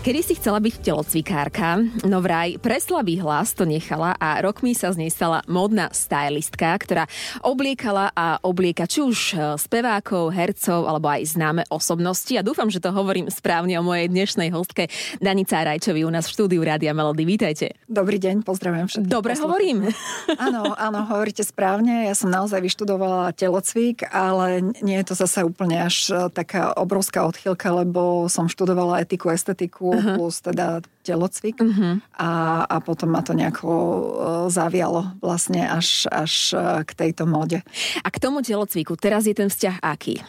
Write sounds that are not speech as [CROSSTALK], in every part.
Kedy si chcela byť telocvikárka, no vraj preslabý hlas to nechala a rokmi sa z nej stala modná stylistka, ktorá obliekala a oblieka či už e, spevákov, hercov alebo aj známe osobnosti. A dúfam, že to hovorím správne o mojej dnešnej hostke Danica Rajčovi u nás v štúdiu Rádia Melody. Vítajte. Dobrý deň, pozdravujem všetkých. Dobre hovorím. [LAUGHS] Áno, áno, hovoríte správne. Ja som naozaj vyštudovala telocvik, ale nie je to zase úplne až e, taká obrovská odchýlka, lebo som študovala etiku, estetiku uh-huh. plus teda telocvik uh-huh. a, a potom ma to nejako uh, zavialo vlastne až, až uh, k tejto móde. A k tomu telocviku, teraz je ten vzťah aký?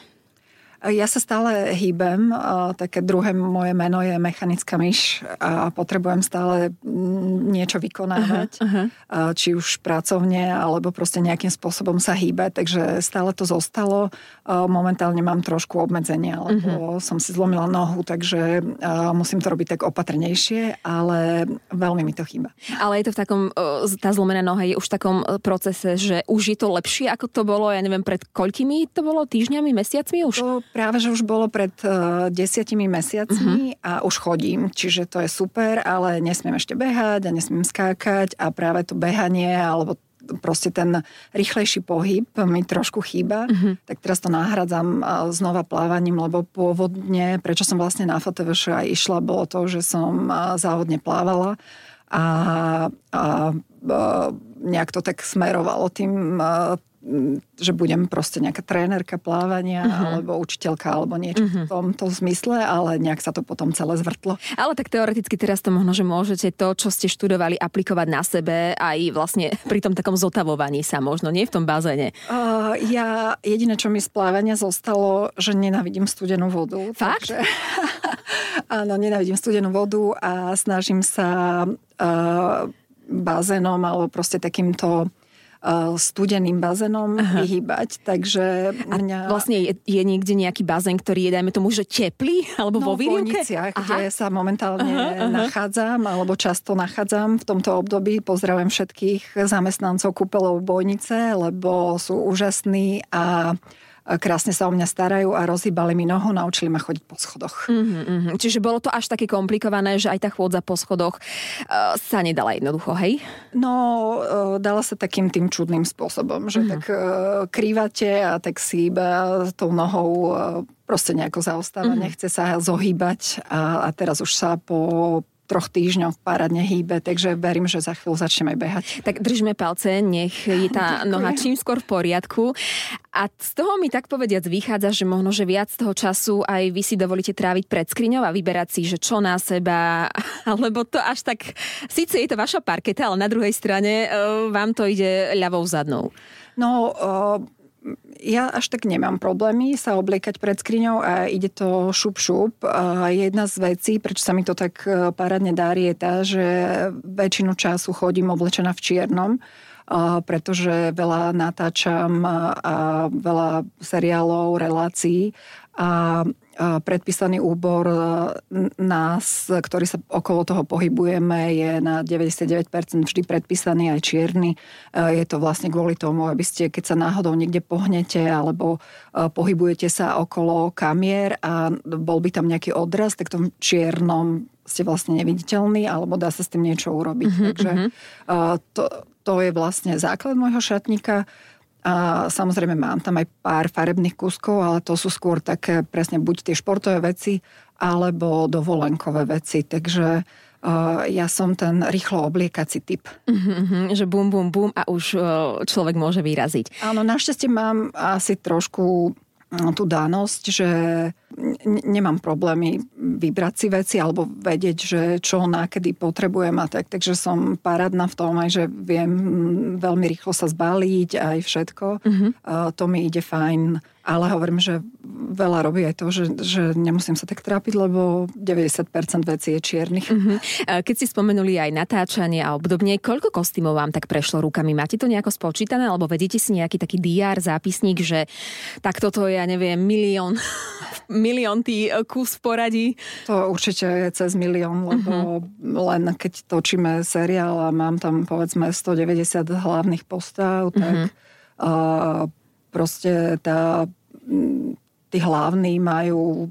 Ja sa stále hýbem, také druhé moje meno je mechanická myš a potrebujem stále mm, niečo vykonávať, uh-huh, uh-huh. či už pracovne, alebo proste nejakým spôsobom sa hýbať, takže stále to zostalo. Momentálne mám trošku obmedzenia, lebo uh-huh. som si zlomila nohu, takže musím to robiť tak opatrnejšie, ale veľmi mi to chýba. Ale je to v takom, tá zlomená noha je už v takom procese, že už je to lepšie, ako to bolo, ja neviem, pred koľkými to bolo, týždňami, mesiacmi už? To Práve, že už bolo pred uh, desiatimi mesiacmi uh-huh. a už chodím, čiže to je super, ale nesmiem ešte behať a nesmiem skákať a práve to behanie alebo proste ten rýchlejší pohyb mi trošku chýba, uh-huh. tak teraz to nahradzam znova plávaním, lebo pôvodne, prečo som vlastne na FTVŠ aj išla, bolo to, že som závodne plávala a, a, a nejak to tak smerovalo tým že budem proste nejaká trénerka plávania uh-huh. alebo učiteľka alebo niečo uh-huh. v tomto zmysle, ale nejak sa to potom celé zvrtlo. Ale tak teoreticky teraz to možno, že môžete to, čo ste študovali, aplikovať na sebe aj vlastne pri tom takom zotavovaní sa možno, nie v tom bazéne. Uh, ja jediné, čo mi z plávania zostalo, že nenávidím studenú vodu. Fakt? Takže, [LAUGHS] áno, nenávidím studenú vodu a snažím sa uh, bazénom alebo proste takýmto studeným bazénom Aha. vyhýbať, takže mňa... A vlastne je, je niekde nejaký bazén, ktorý je, dajme tomu, že teplý, [LAUGHS] alebo no, vo výrivke? v kde sa momentálne aha, aha. nachádzam, alebo často nachádzam v tomto období. Pozdravujem všetkých zamestnancov kúpelov Bojnice, lebo sú úžasní a krásne sa o mňa starajú a rozhýbali mi nohu, naučili ma chodiť po schodoch. Mm-hmm, mm-hmm. Čiže bolo to až také komplikované, že aj tá chôdza po schodoch uh, sa nedala jednoducho, hej? No, uh, dala sa takým tým čudným spôsobom, že mm-hmm. tak uh, krývate a tak si iba tou nohou uh, proste nejako zaostáva, mm-hmm. nechce sa zohýbať a, a teraz už sa po troch týždňoch parádne hýbe, takže verím, že za chvíľu začneme behať. Tak držme palce, nech je tá [LAUGHS] Ďakujem. noha čím skôr v poriadku. A z toho mi tak povediac vychádza, že možno, že viac toho času aj vy si dovolíte tráviť pred skriňou a vyberať si, že čo na seba, [LAUGHS] alebo to až tak, síce je to vaša parketa, ale na druhej strane uh, vám to ide ľavou zadnou. No, uh, ja až tak nemám problémy sa obliekať pred skriňou a ide to šup šup. Jedna z vecí, prečo sa mi to tak e, parádne darí, je tá, že väčšinu času chodím oblečená v čiernom, pretože veľa natáčam a veľa seriálov, relácií a predpísaný úbor e, nás, ktorý sa okolo toho pohybujeme, je na 99% vždy predpísaný aj čierny. E, je to vlastne kvôli tomu, aby ste, keď sa náhodou niekde pohnete alebo e, pohybujete sa okolo kamier a bol by tam nejaký odraz, tak tom čiernom ste vlastne neviditeľný alebo dá sa s tým niečo urobiť. Uh-huh, Takže uh-huh. to, to je vlastne základ môjho šatníka. A samozrejme mám tam aj pár farebných kúskov, ale to sú skôr také presne buď tie športové veci, alebo dovolenkové veci. Takže uh, ja som ten rýchlo obliekací typ. Uh-huh, že bum, bum, bum a už uh, človek môže vyraziť. Áno, našťastie mám asi trošku tú danosť, že nemám problémy vybrať si veci alebo vedieť, že čo nákedy potrebujem a tak. Takže som parádna v tom aj, že viem veľmi rýchlo sa zbaliť aj všetko. Uh-huh. To mi ide fajn. Ale hovorím, že veľa robí aj to, že, že nemusím sa tak trápiť, lebo 90% vecí je čiernych. Uh-huh. Keď si spomenuli aj natáčanie a obdobne, koľko kostýmov vám tak prešlo rukami? Máte to nejako spočítané, alebo vedíte si nejaký taký diár, zápisník, že tak toto je, ja neviem, milión, milión tý e, kus v poradí? To určite je cez milión, lebo uh-huh. len keď točíme seriál a mám tam povedzme 190 hlavných postav, tak uh-huh. uh, proste tá tí hlavní majú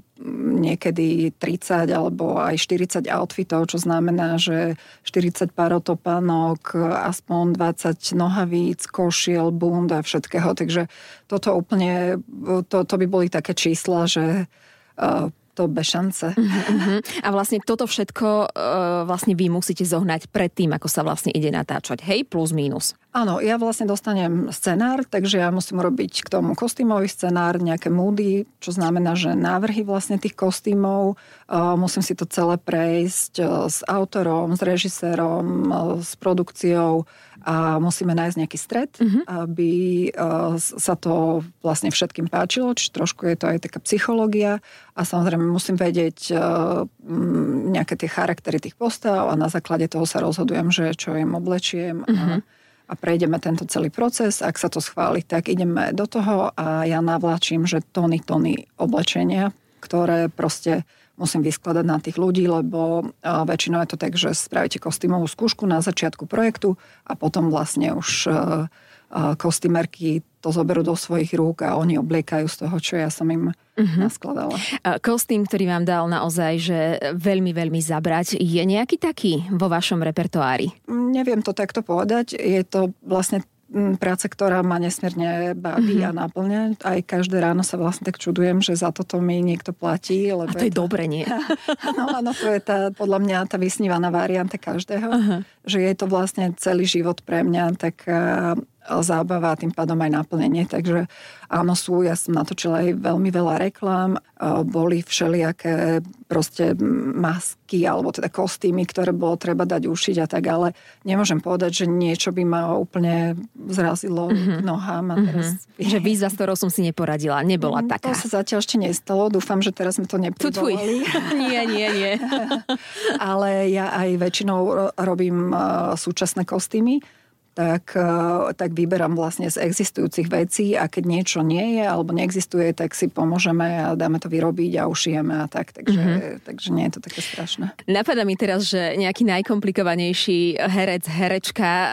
niekedy 30 alebo aj 40 outfitov, čo znamená, že 40 pár otopánok, aspoň 20 nohavíc, košiel, bund a všetkého. Takže toto úplne, to, to by boli také čísla, že uh, to bez šance. Uh-huh. A vlastne toto všetko uh, vlastne vy musíte zohnať pred tým, ako sa vlastne ide natáčať. Hej, plus mínus. Áno, ja vlastne dostanem scenár, takže ja musím robiť k tomu kostýmový scenár, nejaké moody, čo znamená, že návrhy vlastne tých kostýmov, uh, musím si to celé prejsť uh, s autorom, s režisérom, uh, s produkciou, a musíme nájsť nejaký stred, uh-huh. aby uh, sa to vlastne všetkým páčilo, čiže trošku je to aj taká psychológia a samozrejme musím vedieť uh, nejaké tie charaktery tých postav a na základe toho sa rozhodujem, že čo im oblečiem uh-huh. a, a prejdeme tento celý proces. Ak sa to schváli, tak ideme do toho a ja navláčim, že tony, tony oblečenia, ktoré proste musím vyskladať na tých ľudí, lebo väčšinou je to tak, že spravíte kostýmovú skúšku na začiatku projektu a potom vlastne už kostýmerky to zoberú do svojich rúk a oni obliekajú z toho, čo ja som im uh-huh. naskladala. Kostým, ktorý vám dal naozaj, že veľmi, veľmi zabrať, je nejaký taký vo vašom repertoári? Neviem to takto povedať. Je to vlastne práca, ktorá ma nesmierne baví mm-hmm. a naplňa. Aj každé ráno sa vlastne tak čudujem, že za toto mi niekto platí. Lebo a to je, je dobre, nie? [LAUGHS] no, áno, to je tá, podľa mňa tá vysnívaná varianta každého. Uh-huh. Že je to vlastne celý život pre mňa taká zábava a tým pádom aj naplnenie. Takže áno, sú, ja som natočila aj veľmi veľa reklám, boli všelijaké proste masky alebo teda kostýmy, ktoré bolo treba dať ušiť a tak, ale nemôžem povedať, že niečo by ma úplne zrazilo mm-hmm. k nohám. A teraz... Mm-hmm. Že výzva, s ktorou som si neporadila, nebola mm, taká. To sa zatiaľ ešte nestalo, dúfam, že teraz sme to neprivolali. [LAUGHS] nie, nie, nie. [LAUGHS] ale ja aj väčšinou robím súčasné kostýmy, tak, e, tak vyberám vlastne z existujúcich vecí a keď niečo nie je alebo neexistuje, tak si pomôžeme a dáme to vyrobiť a ušijeme a tak. Takže, mm-hmm. takže nie je to také strašné. Napadá mi teraz, že nejaký najkomplikovanejší herec, herečka, e,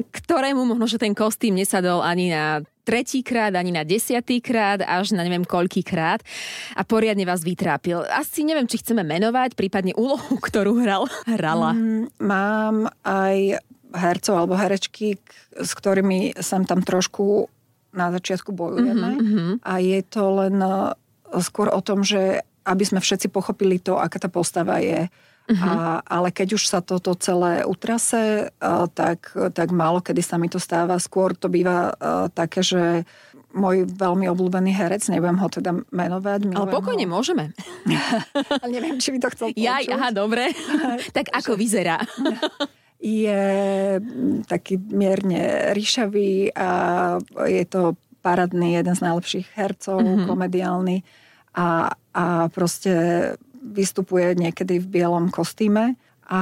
ktorému možno, že ten kostým nesadol ani na tretíkrát, ani na desiatýkrát, až na neviem koľkýkrát a poriadne vás vytrápil. Asi neviem, či chceme menovať, prípadne úlohu, ktorú hral, hrala. Mm, mám aj hercov alebo herečky, s ktorými sem tam trošku na začiatku bojujeme. Mm-hmm. A je to len e, skôr o tom, že aby sme všetci pochopili to, aká tá postava je. Uh-huh. A, ale keď už sa toto celé utrase, e, tak, tak málo kedy sa mi to stáva. Skôr to býva e, také, že môj veľmi obľúbený herec, nebudem ho teda menovať. Ale pokojne ho. môžeme. [LAUGHS] ale neviem, či by to chcel počuť. Ja, aha, dobre. [LAUGHS] tak ako vyzerá? [LAUGHS] je mm, taký mierne ríšavý a je to paradný, jeden z najlepších hercov, mm-hmm. komediálny a, a proste vystupuje niekedy v bielom kostýme a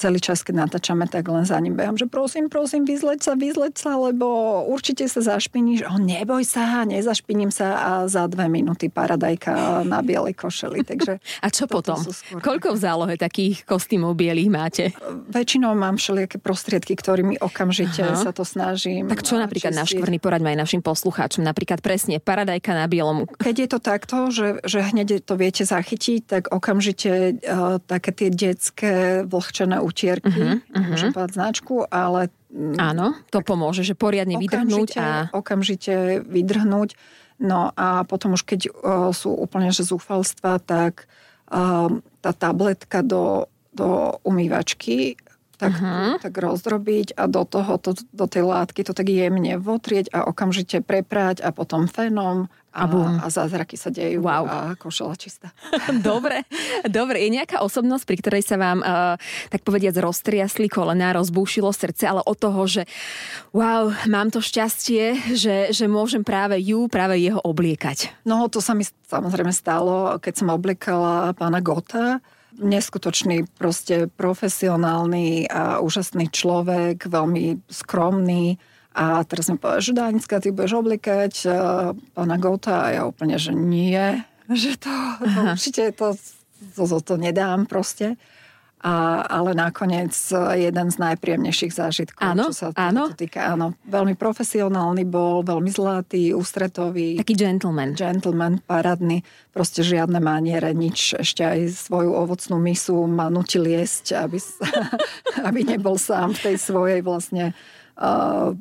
celý čas, keď natáčame, tak len za ním behám, že prosím, prosím, vyzleď sa, vyzleď sa, lebo určite sa zašpiníš. O, neboj sa, nezašpiním sa a za dve minúty paradajka na bielej košeli. [LAUGHS] Takže a čo potom? Skôr... Koľko v zálohe takých kostýmov bielých máte? Väčšinou mám všelijaké prostriedky, ktorými okamžite Aha. sa to snažím. Tak čo napríklad náš škvrný poraďme aj našim poslucháčom? Napríklad presne paradajka na bielom. Keď je to takto, že, že hneď to viete zachytiť, tak okamžite uh, také tie detské vlhčené utierky, uh-huh, uh-huh. môžem povedať značku, ale... Mm, Áno, to pomôže, že poriadne vydrhnúť a... Okamžite vydrhnúť. No a potom už keď uh, sú úplne že zúfalstva, tak uh, tá tabletka do, do umývačky tak, uh-huh. tak rozdrobiť a do toho, to, do tej látky to tak jemne votrieť a okamžite preprať a potom fenom a, a, a zázraky sa dejú wow. a košela čistá. [LAUGHS] dobre, dobre. Je nejaká osobnosť, pri ktorej sa vám, uh, tak povediac, roztriasli kolena, rozbúšilo srdce, ale od toho, že wow, mám to šťastie, že, že môžem práve ju, práve jeho obliekať. No to sa mi samozrejme stalo, keď som obliekala pána Gota, neskutočný, proste profesionálny a úžasný človek, veľmi skromný, a teraz mi povedal, že Danická, ty budeš oblikať uh, pána Gota a ja úplne, že nie, [LAUGHS] že to, to určite to, to, to, to nedám proste. A, ale nakoniec jeden z najpríjemnejších zážitkov, áno, čo sa áno. to týka. Áno, veľmi profesionálny bol, veľmi zlatý, ústretový. Taký gentleman. Gentleman, parádny. Proste žiadne maniere, nič. Ešte aj svoju ovocnú misu ma nutil jesť, aby, [LAUGHS] aby nebol sám v tej svojej vlastne uh,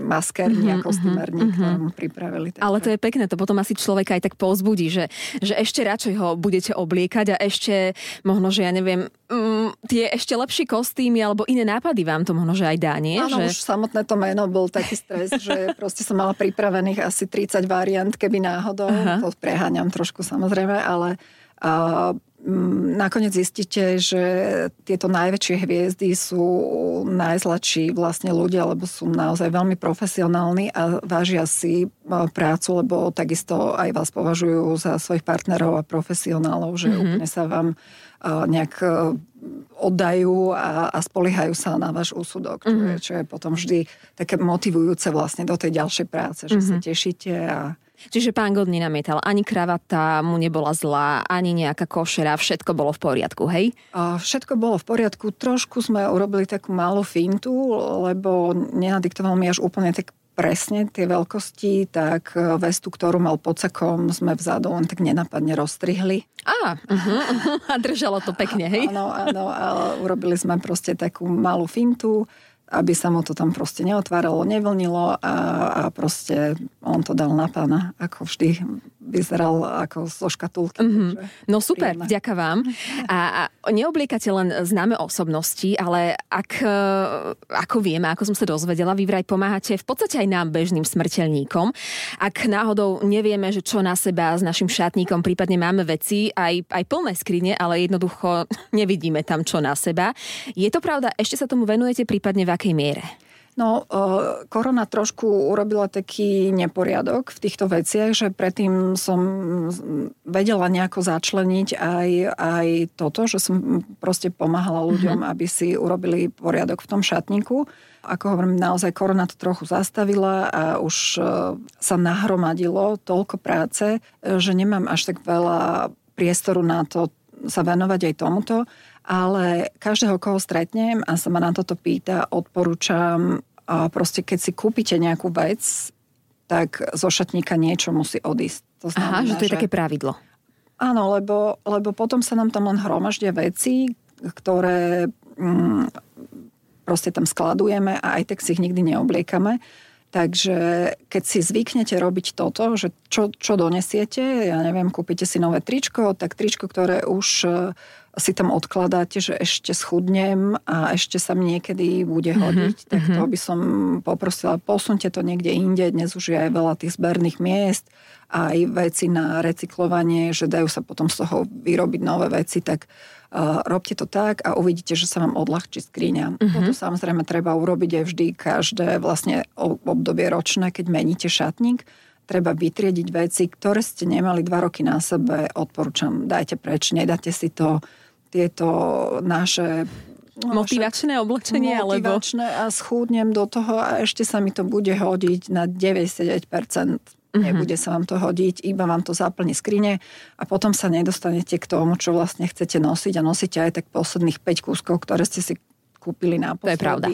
maskérni mm-hmm, a kostymérni, mm-hmm. ktoré mu pripravili. Takže... Ale to je pekné, to potom asi človeka aj tak pozbudí, že, že ešte radšej ho budete obliekať a ešte možno, že ja neviem, mm, tie ešte lepšie kostýmy alebo iné nápady vám to možno, že aj dá, nie? Áno, že... už samotné to meno bol taký stres, že [LAUGHS] proste som mala pripravených asi 30 variant, keby náhodou. Aha. To preháňam trošku samozrejme, ale uh, nakoniec zistíte, že tieto najväčšie hviezdy sú najzladší vlastne ľudia, lebo sú naozaj veľmi profesionálni a vážia si e, prácu, lebo takisto aj vás považujú za svojich partnerov a profesionálov, že mm-hmm. úplne sa vám e, nejak e, oddajú a, a spoliehajú sa na váš úsudok, čo, mm-hmm. je, čo je potom vždy také motivujúce vlastne do tej ďalšej práce, že mm-hmm. sa tešíte a Čiže pán God nenamietal, ani kravata mu nebola zlá, ani nejaká košera, všetko bolo v poriadku, hej? A všetko bolo v poriadku. Trošku sme urobili takú malú fintu, lebo nenadiktoval mi až úplne tak presne tie veľkosti, tak vestu, ktorú mal pod sakom, sme vzadu len tak nenapadne rozstrihli. Á, uh-huh, a držalo to pekne, hej? Áno, áno, ale urobili sme proste takú malú fintu aby sa mu to tam proste neotváralo, nevlnilo a, a proste on to dal na pána, ako vždy vyzeral ako zo škatulky. Mm-hmm. No super, príjemné. ďaká vám. A, a neobliekate len známe osobnosti, ale ak, e, ako vieme, ako som sa dozvedela, vy vraj pomáhate v podstate aj nám bežným smrteľníkom. Ak náhodou nevieme, že čo na seba s našim šatníkom, prípadne máme veci, aj, aj plné skrine, ale jednoducho nevidíme tam čo na seba. Je to pravda? Ešte sa tomu venujete, prípadne v akej miere? No, korona trošku urobila taký neporiadok v týchto veciach, že predtým som vedela nejako začleniť aj, aj toto, že som proste pomáhala ľuďom, mm-hmm. aby si urobili poriadok v tom šatníku. Ako hovorím, naozaj korona to trochu zastavila a už sa nahromadilo toľko práce, že nemám až tak veľa priestoru na to sa venovať aj tomuto ale každého, koho stretnem a sa ma na toto pýta, odporúčam a proste keď si kúpite nejakú vec, tak zo šatníka niečo musí odísť. To znamená, Aha, že to je že... také pravidlo. Áno, lebo, lebo potom sa nám tam len hromaždia veci, ktoré mm, proste tam skladujeme a aj tak si ich nikdy neobliekame. Takže keď si zvyknete robiť toto, že čo, čo donesiete, ja neviem, kúpite si nové tričko, tak tričko, ktoré už si tam odkladáte, že ešte schudnem a ešte sa mi niekedy bude mhm, hodiť, mm-hmm. tak to by som poprosila, posunte to niekde inde, dnes už je aj veľa tých zberných miest, aj veci na recyklovanie, že dajú sa potom z toho vyrobiť nové veci, tak uh, robte to tak a uvidíte, že sa vám odľahčí skriňa. Mm-hmm. Toto samozrejme treba urobiť aj vždy, každé vlastne obdobie ročné, keď meníte šatník, treba vytriediť veci, ktoré ste nemali dva roky na sebe, odporúčam, dajte preč, nedáte si to tieto naše No, motivačné oblečenie? Motivačné alebo... a schúdnem do toho a ešte sa mi to bude hodiť na 99%. Mhm. Nebude sa vám to hodiť, iba vám to zaplní skrine a potom sa nedostanete k tomu, čo vlastne chcete nosiť a nosíte aj tak posledných 5 kúskov, ktoré ste si kúpili na To je pravda.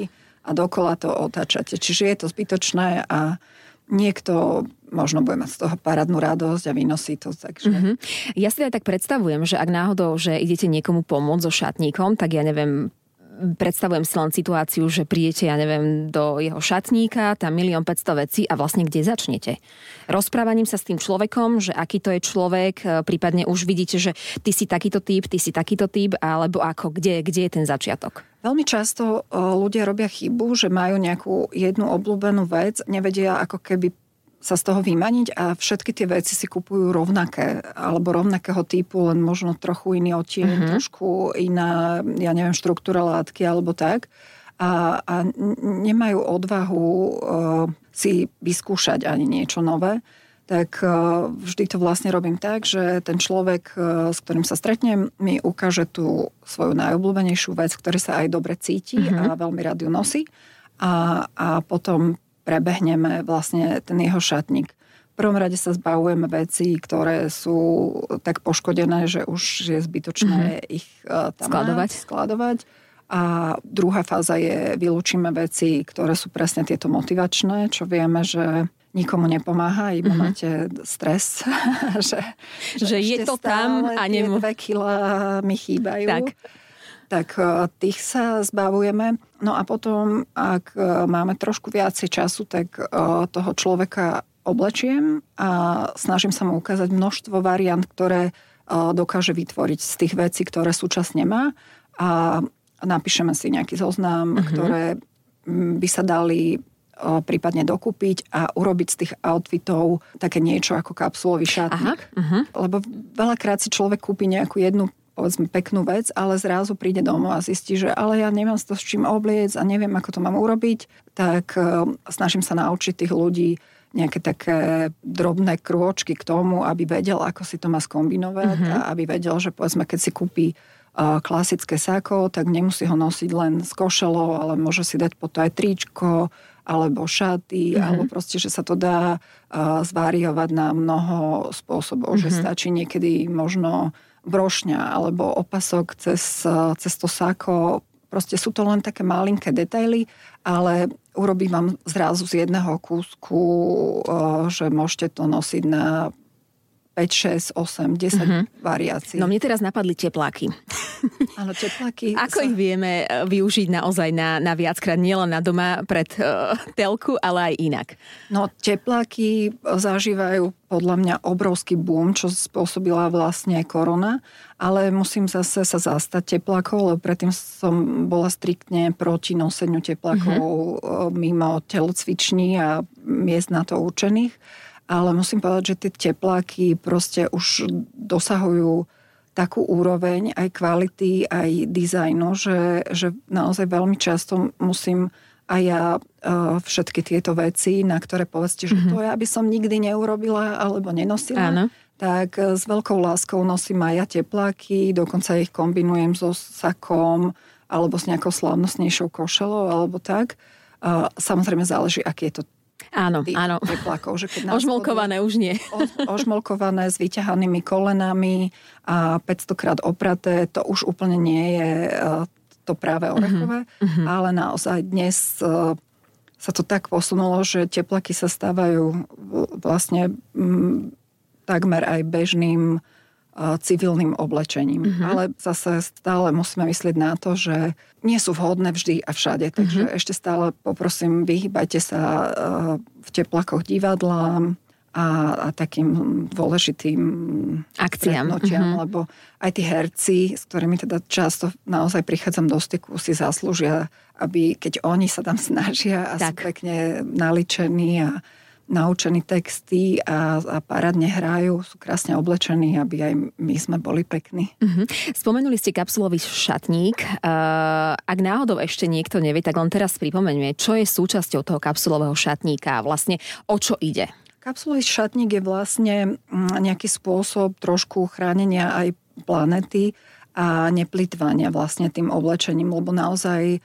A dokola to otáčate. Čiže je to zbytočné a niekto možno bude mať z toho parádnu radosť a vynosí to. Takže... Mm-hmm. Ja si aj tak predstavujem, že ak náhodou, že idete niekomu pomôcť so šatníkom, tak ja neviem, predstavujem si len situáciu, že prídete, ja neviem, do jeho šatníka, tam milión 500 vecí a vlastne kde začnete? Rozprávaním sa s tým človekom, že aký to je človek, e, prípadne už vidíte, že ty si takýto typ, ty si takýto typ, alebo ako, kde, kde je ten začiatok? Veľmi často e, ľudia robia chybu, že majú nejakú jednu obľúbenú vec, nevedia ako keby sa z toho vymaniť a všetky tie veci si kupujú rovnaké alebo rovnakého typu, len možno trochu iný odtieň, uh-huh. trošku iná, ja neviem, štruktúra látky alebo tak. A, a nemajú odvahu uh, si vyskúšať ani niečo nové tak uh, vždy to vlastne robím tak, že ten človek, uh, s ktorým sa stretnem, mi ukáže tú svoju najobľúbenejšiu vec, ktorý sa aj dobre cíti uh-huh. a veľmi rád ju nosí. A, a potom prebehneme vlastne ten jeho šatník. prvom rade sa zbavujeme veci, ktoré sú tak poškodené, že už je zbytočné mm-hmm. ich uh, tam skladovať. Mať, skladovať. A druhá fáza je, vylúčime veci, ktoré sú presne tieto motivačné, čo vieme, že nikomu nepomáha, iba mm-hmm. máte stres, že, [LAUGHS] že, že je to tam a nemu... dve kila mi chýbajú. Tak. tak e, tých sa zbavujeme. No a potom, ak e, máme trošku viacej času, tak e, toho človeka oblečiem a snažím sa mu ukázať množstvo variant, ktoré dokáže vytvoriť z tých vecí, ktoré súčasne má a napíšeme si nejaký zoznam, uh-huh. ktoré by sa dali prípadne dokúpiť a urobiť z tých outfitov také niečo ako kapsulový šatník. Aha, uh-huh. Lebo veľakrát si človek kúpi nejakú jednu povedzme peknú vec, ale zrazu príde domov a zistí, že ale ja nemám to s čím obliec a neviem, ako to mám urobiť, tak uh, snažím sa naučiť tých ľudí nejaké také drobné krôčky k tomu, aby vedel, ako si to má skombinovať uh-huh. a aby vedel, že povedzme, keď si kúpi klasické sako, tak nemusí ho nosiť len s košelou, ale môže si dať po to aj tričko, alebo šaty, mm-hmm. alebo proste, že sa to dá zvariovať na mnoho spôsobov, mm-hmm. že mhm. stačí niekedy možno brošňa alebo opasok cez, cez to sako. Proste sú to len také malinké detaily, ale urobím vám zrazu z jedného kúsku, že môžete to nosiť na 5, 6, 8, 10 uh-huh. variácií. No mne teraz napadli tepláky. [LAUGHS] Áno, tepláky. [LAUGHS] Ako sa... ich vieme e, využiť naozaj na, na viackrát, nielen na doma pred uh, telku, ale aj inak? No tepláky zažívajú podľa mňa obrovský boom, čo spôsobila vlastne korona, ale musím zase sa zastať teplákov, lebo predtým som bola striktne proti noseniu teplákov uh-huh. mimo telocviční a miest na to určených ale musím povedať, že tie tepláky proste už dosahujú takú úroveň aj kvality, aj dizajnu, že, že naozaj veľmi často musím aj ja uh, všetky tieto veci, na ktoré povedzte, že mm-hmm. to ja by som nikdy neurobila alebo nenosila, Áno. tak uh, s veľkou láskou nosím aj ja tepláky, dokonca ich kombinujem so sakom alebo s nejakou slávnostnejšou košelou alebo tak. Uh, samozrejme záleží, aký je to Áno, tých áno. teplakov. Že keď [LAUGHS] ožmolkované už nie. [LAUGHS] O, ožmolkované s vyťahanými kolenami a 500 krát opraté, to už úplne nie je e, to práve orechové, uh-huh. ale naozaj dnes e, sa to tak posunulo, že teplaky sa stávajú vlastne m, takmer aj bežným civilným oblečením. Uh-huh. Ale zase stále musíme myslieť na to, že nie sú vhodné vždy a všade. Takže uh-huh. ešte stále poprosím, vyhýbajte sa v teplakoch divadlám a, a takým dôležitým akciám. Uh-huh. lebo aj tí herci, s ktorými teda často naozaj prichádzam do styku, si zaslúžia, aby keď oni sa tam [LAUGHS] snažia a tak. sú pekne naličení a naučení texty a, a parádne hrajú, sú krásne oblečení, aby aj my sme boli pekní. Uh-huh. Spomenuli ste kapsulový šatník. Uh, ak náhodou ešte niekto nevie, tak len teraz pripomeňme, čo je súčasťou toho kapsulového šatníka a vlastne o čo ide. Kapsulový šatník je vlastne mm, nejaký spôsob trošku chránenia aj planety a neplitvania vlastne tým oblečením, lebo naozaj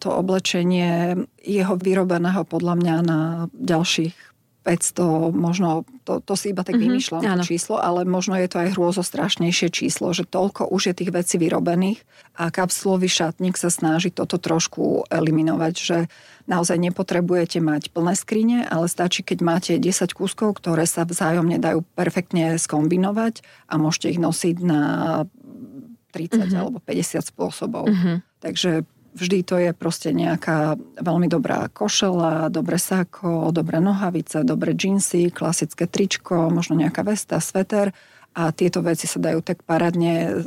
to oblečenie jeho vyrobeného podľa mňa na ďalších 500, možno, to, to si iba tak mm-hmm, vymýšľam to číslo, ale možno je to aj hrôzo strašnejšie číslo, že toľko už je tých vecí vyrobených a kapsulový šatník sa snaží toto trošku eliminovať, že naozaj nepotrebujete mať plné skrine, ale stačí, keď máte 10 kúskov, ktoré sa vzájomne dajú perfektne skombinovať a môžete ich nosiť na 30 mm-hmm. alebo 50 spôsobov. Mm-hmm. Takže Vždy to je proste nejaká veľmi dobrá košela, dobré sako, dobré nohavice, dobré džínsy, klasické tričko, možno nejaká vesta, sveter a tieto veci sa dajú tak parádne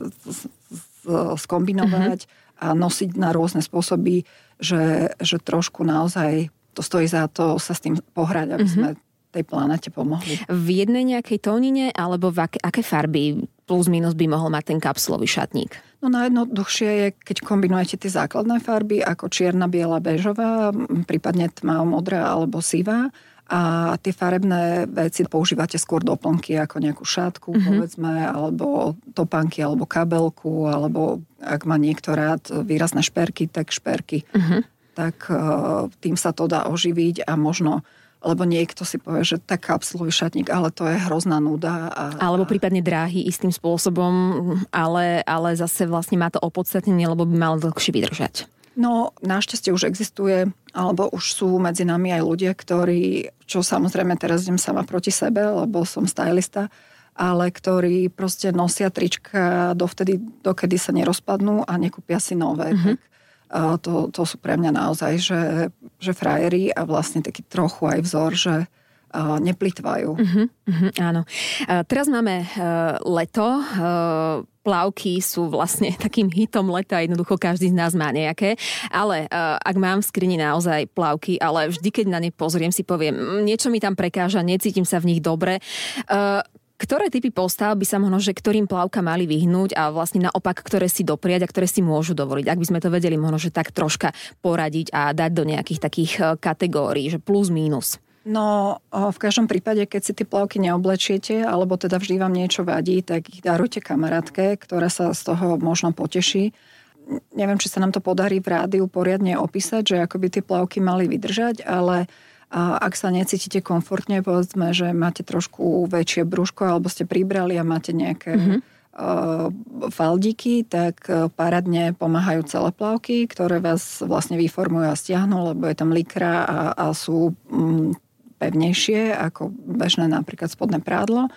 skombinovať uh-huh. a nosiť na rôzne spôsoby, že, že trošku naozaj to stojí za to sa s tým pohrať, aby uh-huh. sme tej planete pomohli. V jednej nejakej tónine alebo v aké, aké farby plus minus by mohol mať ten kapsulový šatník? No najjednoduchšie je, keď kombinujete tie základné farby ako čierna, biela, bežová, prípadne tmavá, modrá alebo sivá a tie farebné veci používate skôr doplnky ako nejakú šátku, mm-hmm. povedzme, alebo topánky, alebo kabelku, alebo ak má niekto rád výrazné šperky, tak šperky. Mm-hmm. Tak tým sa to dá oživiť a možno lebo niekto si povie, že tak kapsulový šatník, ale to je hrozná nuda. A, Alebo prípadne dráhy istým spôsobom, ale, ale zase vlastne má to opodstatnenie, lebo by mal dlhšie vydržať. No, našťastie už existuje, alebo už sú medzi nami aj ľudia, ktorí, čo samozrejme teraz idem sama proti sebe, lebo som stylista, ale ktorí proste nosia trička dovtedy, dokedy sa nerozpadnú a nekúpia si nové. Mm-hmm. Tak to, to sú pre mňa naozaj, že, že frajery a vlastne taký trochu aj vzor, že neplitvajú. Uh-huh, uh-huh, áno. Uh, teraz máme uh, leto. Uh, plavky sú vlastne [LAUGHS] takým hitom leta, jednoducho každý z nás má nejaké. Ale uh, ak mám v skrini naozaj plavky, ale vždy, keď na ne pozriem, si poviem, mm, niečo mi tam prekáža, necítim sa v nich dobre. Uh, ktoré typy postav by sa možno, že ktorým plavka mali vyhnúť a vlastne naopak, ktoré si dopriať a ktoré si môžu dovoliť? Ak by sme to vedeli možno, že tak troška poradiť a dať do nejakých takých e, kategórií, že plus, mínus. No, v každom prípade, keď si tie plavky neoblečiete, alebo teda vždy vám niečo vadí, tak ich darujte kamarátke, ktorá sa z toho možno poteší. Neviem, či sa nám to podarí v rádiu poriadne opísať, že ako by tie plavky mali vydržať, ale ak sa necítite komfortne, povedzme, že máte trošku väčšie brúško alebo ste pribrali a máte nejaké mm-hmm. faldiky, tak uh, paradne pomáhajú celé plavky, ktoré vás vlastne vyformujú a stiahnu, lebo je tam likra a, a sú um, pevnejšie ako bežné napríklad spodné prádlo.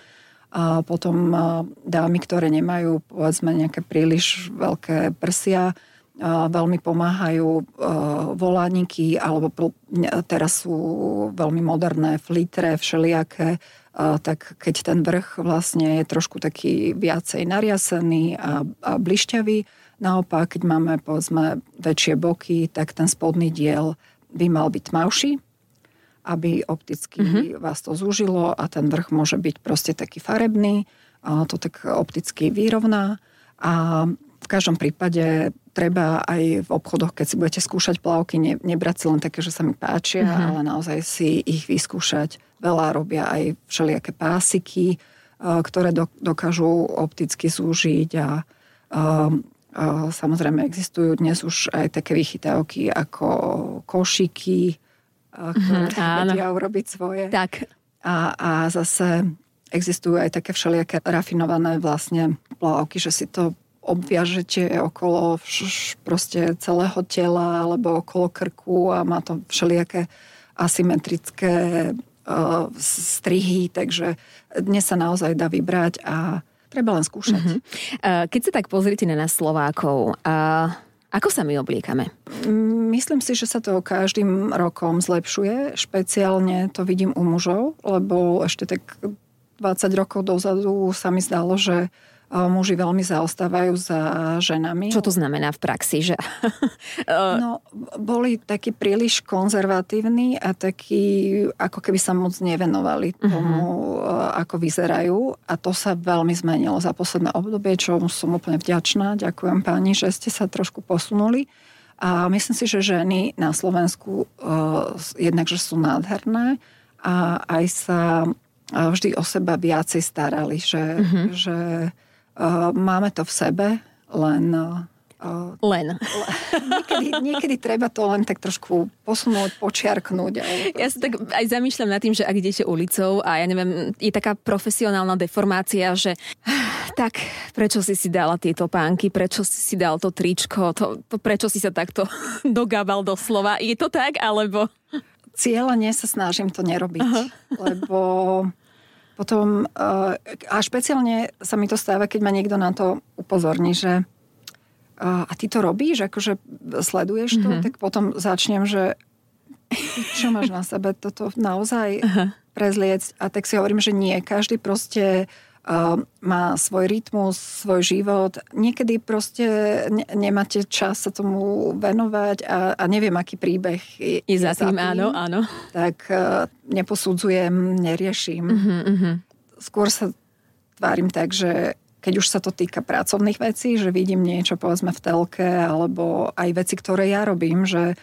A potom uh, dámy, ktoré nemajú povedzme nejaké príliš veľké prsia, veľmi pomáhajú volániky, alebo teraz sú veľmi moderné flitre, všelijaké, tak keď ten vrch vlastne je trošku taký viacej nariasený a, a blišťavý, naopak, keď máme povedzme väčšie boky, tak ten spodný diel by mal byť tmavší, aby opticky mm-hmm. vás to zúžilo a ten vrch môže byť proste taký farebný, a to tak opticky vyrovná. A v každom prípade treba aj v obchodoch, keď si budete skúšať plavky, ne, nebrať si len také, že sa mi páčia, uh-huh. ale naozaj si ich vyskúšať. Veľa robia aj všelijaké pásiky, uh, ktoré do, dokážu opticky zúžiť a uh, samozrejme existujú dnes už aj také vychytávky ako košiky, ktoré uh-huh, vedia urobiť svoje. Tak. A, a zase existujú aj také všelijaké rafinované vlastne plavky, že si to obviažete okolo proste celého tela alebo okolo krku a má to všelijaké asymetrické uh, strihy, takže dnes sa naozaj dá vybrať a treba len skúšať. Uh-huh. Uh, keď sa tak pozrite na nás Slovákov, uh, ako sa my obliekame? Myslím si, že sa to každým rokom zlepšuje. Špeciálne to vidím u mužov, lebo ešte tak 20 rokov dozadu sa mi zdalo, že muži veľmi zaostávajú za ženami. Čo to znamená v praxi? Že... [LAUGHS] no, boli takí príliš konzervatívni a takí, ako keby sa moc nevenovali mhm. tomu, uh-huh. ako vyzerajú. A to sa veľmi zmenilo za posledné obdobie, čo som úplne vďačná. Ďakujem páni, že ste sa trošku posunuli. A myslím si, že ženy na Slovensku uh, jednak, že sú nádherné a aj sa vždy o seba viacej starali, že, uh-huh. že máme to v sebe, len... Uh, len. [LAUGHS] niekedy, niekedy treba to len tak trošku posunúť, počiarknúť. Proste... Ja sa tak aj zamýšľam nad tým, že ak idete ulicou a ja neviem, je taká profesionálna deformácia, že [SIGHS] tak prečo si si dala tieto pánky, prečo si si dal to tričko, to, to prečo si sa takto [LAUGHS] dogábal doslova. Je to tak, alebo... Cieľene sa snažím to nerobiť, Aha. lebo potom, eh, a špeciálne sa mi to stáva, keď ma niekto na to upozorní, že eh, a ty to robíš, akože sleduješ to, mm-hmm. tak potom začnem, že [LAUGHS] čo máš na sebe, toto naozaj Aha. prezliecť. A tak si hovorím, že nie, každý proste má svoj rytmus, svoj život. Niekedy proste ne, nemáte čas sa tomu venovať a, a neviem, aký príbeh je, je za tým. Áno, áno. Tak uh, neposudzujem, neriešim. Uh-huh, uh-huh. Skôr sa tvárim tak, že keď už sa to týka pracovných vecí, že vidím niečo povedzme v telke alebo aj veci, ktoré ja robím, že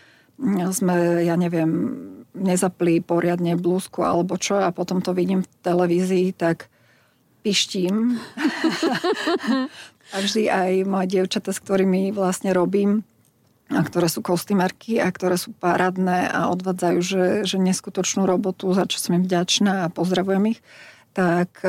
sme, ja neviem, nezapli poriadne blúzku alebo čo a potom to vidím v televízii, tak pištím. [LAUGHS] a vždy aj moje dievčata, s ktorými vlastne robím, a ktoré sú kostýmerky a ktoré sú parádne a odvádzajú, že, že neskutočnú robotu, za čo som im vďačná a pozdravujem ich, tak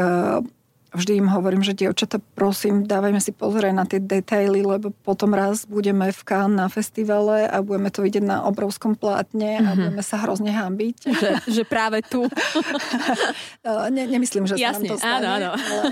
vždy im hovorím, že dievčata, prosím, dávajme si pozrieť na tie detaily, lebo potom raz budeme v Cannes na festivale a budeme to vidieť na obrovskom plátne mm-hmm. a mhm. budeme sa hrozne hambiť. Že, že práve tu. [LAUGHS] ne, nemyslím, že Jasne, sa nám to stane. Áno, áno. Ale,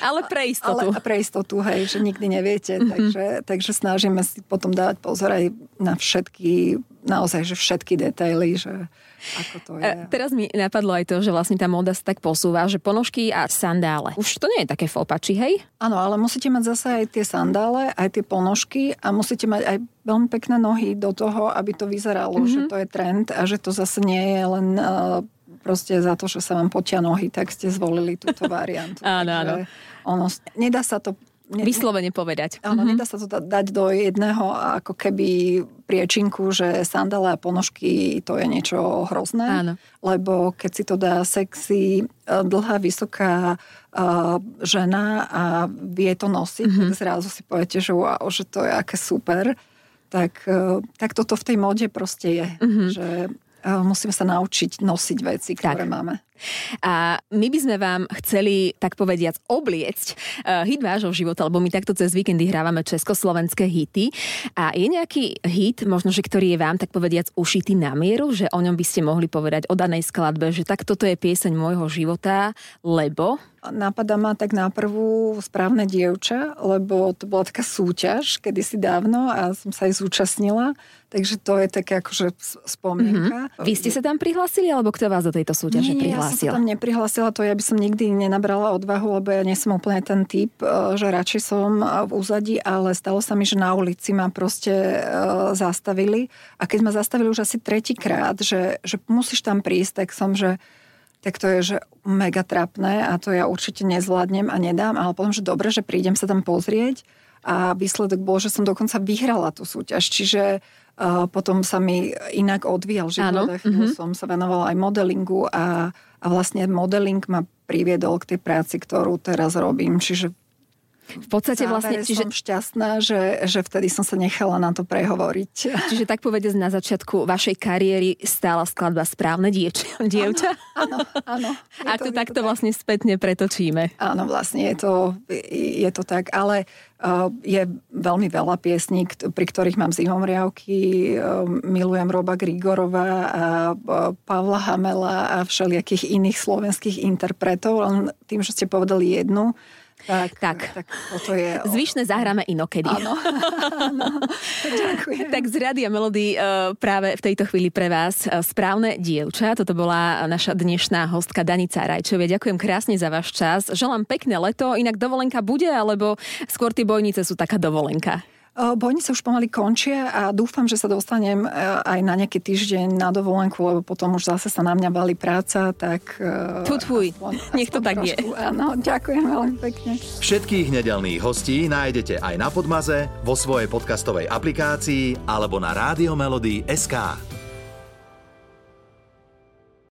ale pre istotu. Ale pre istotu, hej, že nikdy neviete. Mm-hmm. Takže, takže snažíme si potom dávať pozor aj na všetky, naozaj, že všetky detaily, že ako to je. teraz mi napadlo aj to, že vlastne tá móda sa tak posúva, že ponožky a sandále. Už to nie je také fopači, hej? Áno, ale musíte mať zase aj tie sandále, aj tie ponožky a musíte mať aj veľmi pekné nohy do toho, aby to vyzeralo, mm-hmm. že to je trend a že to zase nie je len uh, proste za to, že sa vám potia nohy, tak ste zvolili túto variantu. [LAUGHS] áno, áno. Ono, nedá sa to Ne, Vyslovene povedať. Áno, mm-hmm. nedá sa to dať do jedného ako keby priečinku, že sandále a ponožky to je niečo hrozné. Áno. Lebo keď si to dá sexy, e, dlhá, vysoká uh, žena a vie to nosiť, mm-hmm. tak zrazu si poviete, že wow, že to je aké super. Tak, uh, tak toto v tej móde proste je. Mm-hmm. Že musíme sa naučiť nosiť veci, ktoré tak. máme. A my by sme vám chceli, tak povediac, obliecť uh, hit vášho života, lebo my takto cez víkendy hrávame československé hity. A je nejaký hit, možno, že ktorý je vám, tak povediac, ušitý na mieru, že o ňom by ste mohli povedať o danej skladbe, že tak toto je pieseň môjho života, lebo... Napadá ma tak na prvú správne dievča, lebo to bola taká súťaž kedysi dávno a som sa aj zúčastnila, takže to je také akože spomienka. Mm-hmm. Vy ste sa tam prihlásili, alebo kto vás do tejto súťaže nie, prihlásil? Ja som sa tam neprihlásila, to ja by som nikdy nenabrala odvahu, lebo ja nie som úplne ten typ, e, že radšej som v úzadí, ale stalo sa mi, že na ulici ma proste e, zastavili. A keď ma zastavili už asi tretíkrát, že, že musíš tam prísť, tak som, že tak to je, že mega trapné a to ja určite nezvládnem a nedám, ale potom, že dobre, že prídem sa tam pozrieť a výsledok bol, že som dokonca vyhrala tú súťaž, čiže uh, potom sa mi inak odvíjal život a mm-hmm. som sa venovala aj modelingu a, a vlastne modeling ma priviedol k tej práci, ktorú teraz robím, čiže v podstate vlastne... Čiže... som šťastná, že, že vtedy som sa nechala na to prehovoriť. [LAUGHS] Čiže tak povedať na začiatku vašej kariéry stála skladba Správne dieč, dievča? Áno, áno. [LAUGHS] Ak to, to takto tak. vlastne spätne pretočíme. Áno, vlastne je to, je to tak, ale uh, je veľmi veľa piesní, pri ktorých mám zimomriavky, uh, milujem Roba Grigorova a uh, Pavla Hamela a všelijakých iných slovenských interpretov, len tým, že ste povedali jednu, tak, tak. tak toto je... Zvyšné zahráme inokedy. Áno, áno. [LAUGHS] Ďakujem. tak z Rady a Melody uh, práve v tejto chvíli pre vás uh, správne dievča. Toto bola naša dnešná hostka Danica Rajčovia. Ďakujem krásne za váš čas. Želám pekné leto. Inak dovolenka bude, alebo skôr tie bojnice sú taká dovolenka? Bojnice už pomaly končia a dúfam, že sa dostanem e, aj na nejaký týždeň na dovolenku, lebo potom už zase sa na mňa valí práca, tak... E, tu tvoj, nech to tak trošku, je. Áno, ďakujem veľmi pekne. Všetkých nedelných hostí nájdete aj na Podmaze, vo svojej podcastovej aplikácii alebo na SK.